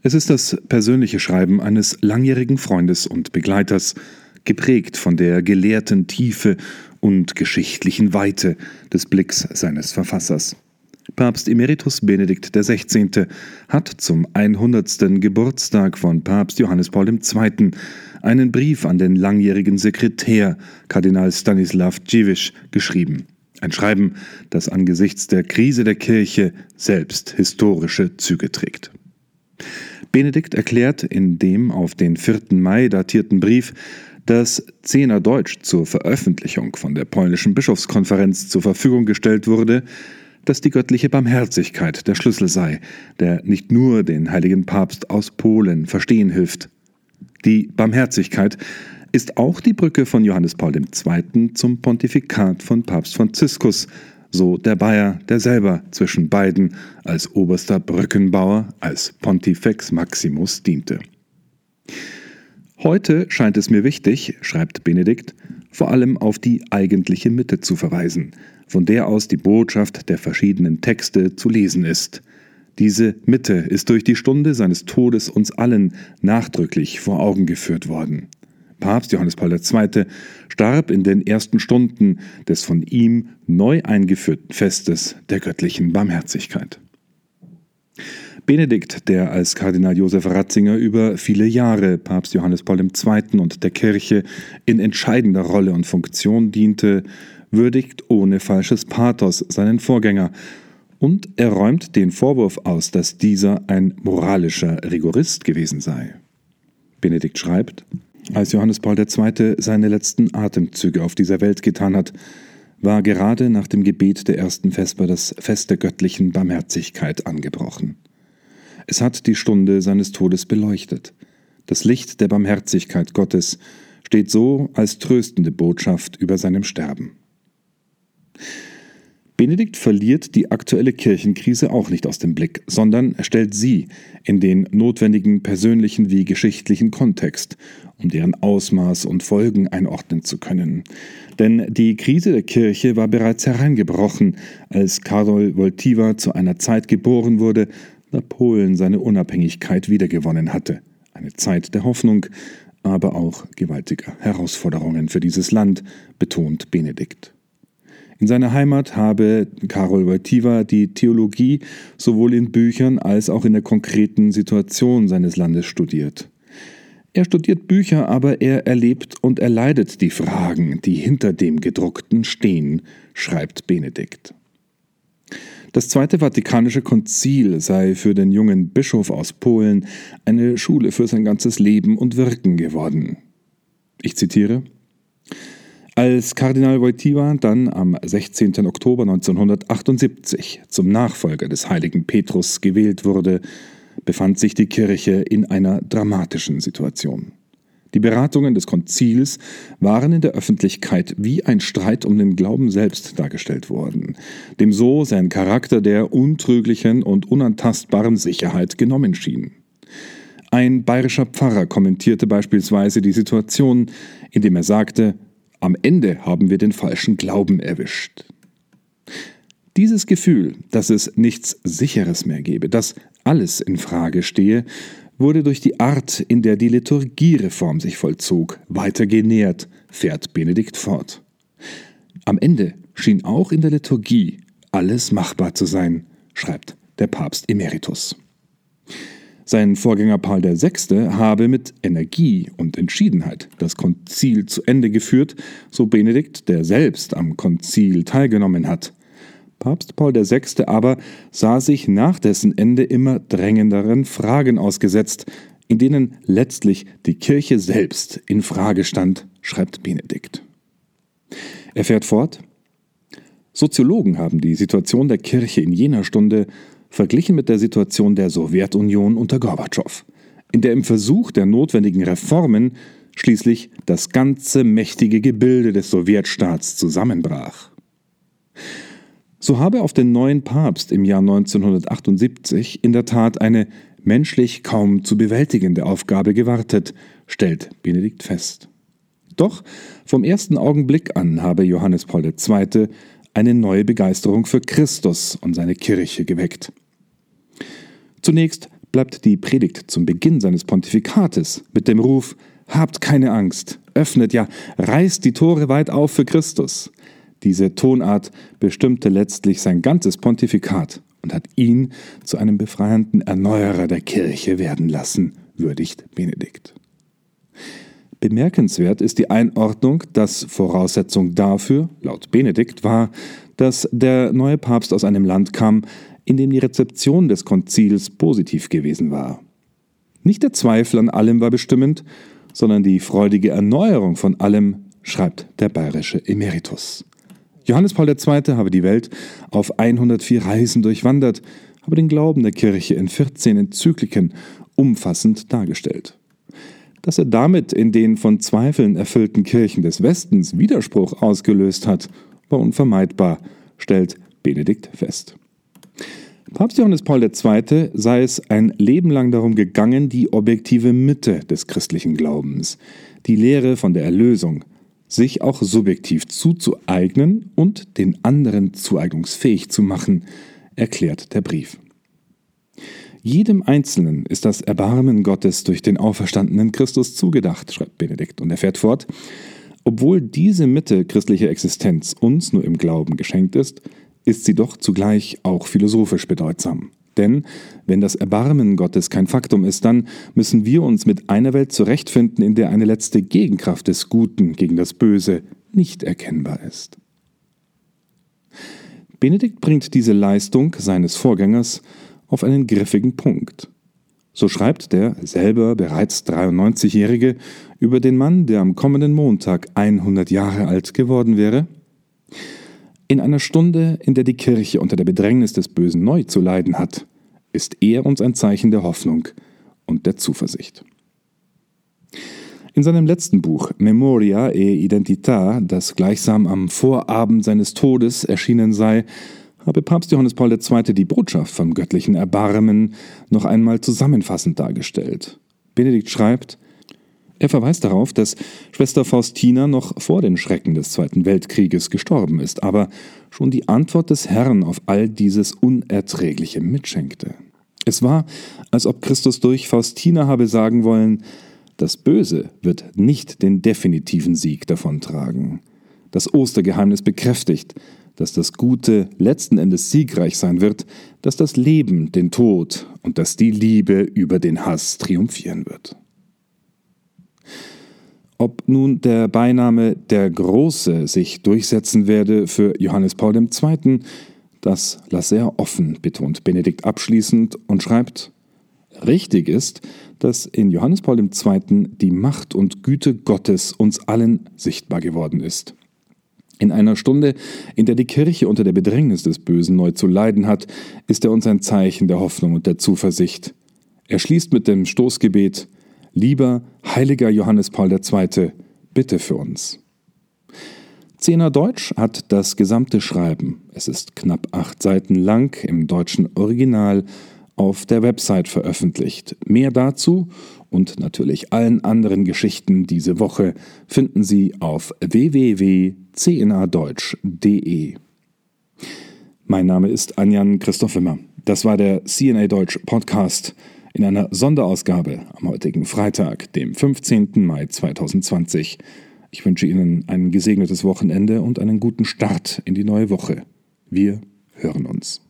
Es ist das persönliche Schreiben eines langjährigen Freundes und Begleiters, geprägt von der gelehrten Tiefe und geschichtlichen Weite des Blicks seines Verfassers. Papst Emeritus Benedikt XVI. hat zum 100. Geburtstag von Papst Johannes Paul II. einen Brief an den langjährigen Sekretär Kardinal Stanislav Dziwisz geschrieben. Ein Schreiben, das angesichts der Krise der Kirche selbst historische Züge trägt. Benedikt erklärt in dem auf den 4. Mai datierten Brief, dass Zehner Deutsch zur Veröffentlichung von der polnischen Bischofskonferenz zur Verfügung gestellt wurde, dass die göttliche Barmherzigkeit der Schlüssel sei, der nicht nur den heiligen Papst aus Polen verstehen hilft. Die Barmherzigkeit ist auch die Brücke von Johannes Paul II. zum Pontifikat von Papst Franziskus, so der Bayer, der selber zwischen beiden als oberster Brückenbauer, als Pontifex Maximus diente. Heute scheint es mir wichtig, schreibt Benedikt, vor allem auf die eigentliche Mitte zu verweisen, von der aus die Botschaft der verschiedenen Texte zu lesen ist. Diese Mitte ist durch die Stunde seines Todes uns allen nachdrücklich vor Augen geführt worden. Papst Johannes Paul II. starb in den ersten Stunden des von ihm neu eingeführten Festes der göttlichen Barmherzigkeit. Benedikt, der als Kardinal Josef Ratzinger über viele Jahre Papst Johannes Paul II. und der Kirche in entscheidender Rolle und Funktion diente, würdigt ohne falsches Pathos seinen Vorgänger und er räumt den Vorwurf aus, dass dieser ein moralischer Rigorist gewesen sei. Benedikt schreibt, als Johannes Paul II. seine letzten Atemzüge auf dieser Welt getan hat, war gerade nach dem Gebet der ersten Vesper das Fest der göttlichen Barmherzigkeit angebrochen. Es hat die Stunde seines Todes beleuchtet. Das Licht der Barmherzigkeit Gottes steht so als tröstende Botschaft über seinem Sterben. Benedikt verliert die aktuelle Kirchenkrise auch nicht aus dem Blick, sondern stellt sie in den notwendigen persönlichen wie geschichtlichen Kontext, um deren Ausmaß und Folgen einordnen zu können. Denn die Krise der Kirche war bereits hereingebrochen, als Karol Wojtyła zu einer Zeit geboren wurde, da Polen seine Unabhängigkeit wiedergewonnen hatte. Eine Zeit der Hoffnung, aber auch gewaltiger Herausforderungen für dieses Land, betont Benedikt. In seiner Heimat habe Karol Wojtyła die Theologie sowohl in Büchern als auch in der konkreten Situation seines Landes studiert. Er studiert Bücher, aber er erlebt und erleidet die Fragen, die hinter dem Gedruckten stehen, schreibt Benedikt. Das Zweite Vatikanische Konzil sei für den jungen Bischof aus Polen eine Schule für sein ganzes Leben und Wirken geworden. Ich zitiere als Kardinal Wojtyła dann am 16. Oktober 1978 zum Nachfolger des heiligen Petrus gewählt wurde, befand sich die Kirche in einer dramatischen Situation. Die Beratungen des Konzils waren in der Öffentlichkeit wie ein Streit um den Glauben selbst dargestellt worden, dem so sein Charakter der untrüglichen und unantastbaren Sicherheit genommen schien. Ein bayerischer Pfarrer kommentierte beispielsweise die Situation, indem er sagte, am Ende haben wir den falschen Glauben erwischt. Dieses Gefühl, dass es nichts Sicheres mehr gebe, dass alles in Frage stehe, wurde durch die Art, in der die Liturgiereform sich vollzog, weiter genährt, fährt Benedikt fort. Am Ende schien auch in der Liturgie alles machbar zu sein, schreibt der Papst Emeritus. Sein Vorgänger Paul VI. habe mit Energie und Entschiedenheit das Konzil zu Ende geführt, so Benedikt, der selbst am Konzil teilgenommen hat. Papst Paul VI. aber sah sich nach dessen Ende immer drängenderen Fragen ausgesetzt, in denen letztlich die Kirche selbst in Frage stand, schreibt Benedikt. Er fährt fort. Soziologen haben die Situation der Kirche in jener Stunde verglichen mit der Situation der Sowjetunion unter Gorbatschow, in der im Versuch der notwendigen Reformen schließlich das ganze mächtige Gebilde des Sowjetstaats zusammenbrach. So habe auf den neuen Papst im Jahr 1978 in der Tat eine menschlich kaum zu bewältigende Aufgabe gewartet, stellt Benedikt fest. Doch vom ersten Augenblick an habe Johannes Paul II eine neue Begeisterung für Christus und seine Kirche geweckt. Zunächst bleibt die Predigt zum Beginn seines Pontifikates mit dem Ruf Habt keine Angst, öffnet, ja, reißt die Tore weit auf für Christus. Diese Tonart bestimmte letztlich sein ganzes Pontifikat und hat ihn zu einem befreienden Erneuerer der Kirche werden lassen, würdigt Benedikt. Bemerkenswert ist die Einordnung, dass Voraussetzung dafür, laut Benedikt, war, dass der neue Papst aus einem Land kam, in dem die Rezeption des Konzils positiv gewesen war. Nicht der Zweifel an allem war bestimmend, sondern die freudige Erneuerung von allem, schreibt der bayerische Emeritus. Johannes Paul II. habe die Welt auf 104 Reisen durchwandert, habe den Glauben der Kirche in 14 Enzykliken umfassend dargestellt. Dass er damit in den von Zweifeln erfüllten Kirchen des Westens Widerspruch ausgelöst hat, war unvermeidbar, stellt Benedikt fest. Papst Johannes Paul II. sei es ein Leben lang darum gegangen, die objektive Mitte des christlichen Glaubens, die Lehre von der Erlösung, sich auch subjektiv zuzueignen und den anderen zueignungsfähig zu machen, erklärt der Brief. Jedem Einzelnen ist das Erbarmen Gottes durch den auferstandenen Christus zugedacht, schreibt Benedikt und er fährt fort. Obwohl diese Mitte christlicher Existenz uns nur im Glauben geschenkt ist, ist sie doch zugleich auch philosophisch bedeutsam. Denn wenn das Erbarmen Gottes kein Faktum ist, dann müssen wir uns mit einer Welt zurechtfinden, in der eine letzte Gegenkraft des Guten gegen das Böse nicht erkennbar ist. Benedikt bringt diese Leistung seines Vorgängers auf einen griffigen Punkt. So schreibt der selber bereits 93-Jährige über den Mann, der am kommenden Montag 100 Jahre alt geworden wäre. In einer Stunde, in der die Kirche unter der Bedrängnis des Bösen neu zu leiden hat, ist er uns ein Zeichen der Hoffnung und der Zuversicht. In seinem letzten Buch Memoria e Identità, das gleichsam am Vorabend seines Todes erschienen sei, habe Papst Johannes Paul II. die Botschaft vom göttlichen Erbarmen noch einmal zusammenfassend dargestellt. Benedikt schreibt, er verweist darauf, dass Schwester Faustina noch vor den Schrecken des Zweiten Weltkrieges gestorben ist, aber schon die Antwort des Herrn auf all dieses Unerträgliche mitschenkte. Es war, als ob Christus durch Faustina habe sagen wollen, das Böse wird nicht den definitiven Sieg davontragen. Das Ostergeheimnis bekräftigt, dass das Gute letzten Endes siegreich sein wird, dass das Leben den Tod und dass die Liebe über den Hass triumphieren wird. Ob nun der Beiname der Große sich durchsetzen werde für Johannes Paul II., das lasse er offen, betont Benedikt abschließend und schreibt, Richtig ist, dass in Johannes Paul II. die Macht und Güte Gottes uns allen sichtbar geworden ist. In einer Stunde, in der die Kirche unter der Bedrängnis des Bösen neu zu leiden hat, ist er uns ein Zeichen der Hoffnung und der Zuversicht. Er schließt mit dem Stoßgebet Lieber heiliger Johannes Paul II., bitte für uns. Zehner Deutsch hat das gesamte Schreiben, es ist knapp acht Seiten lang im deutschen Original, auf der Website veröffentlicht. Mehr dazu und natürlich allen anderen Geschichten diese Woche finden Sie auf www.cnadeutsch.de. Mein Name ist Anjan Christoph Wimmer. Das war der CNA Deutsch Podcast in einer Sonderausgabe am heutigen Freitag, dem 15. Mai 2020. Ich wünsche Ihnen ein gesegnetes Wochenende und einen guten Start in die neue Woche. Wir hören uns.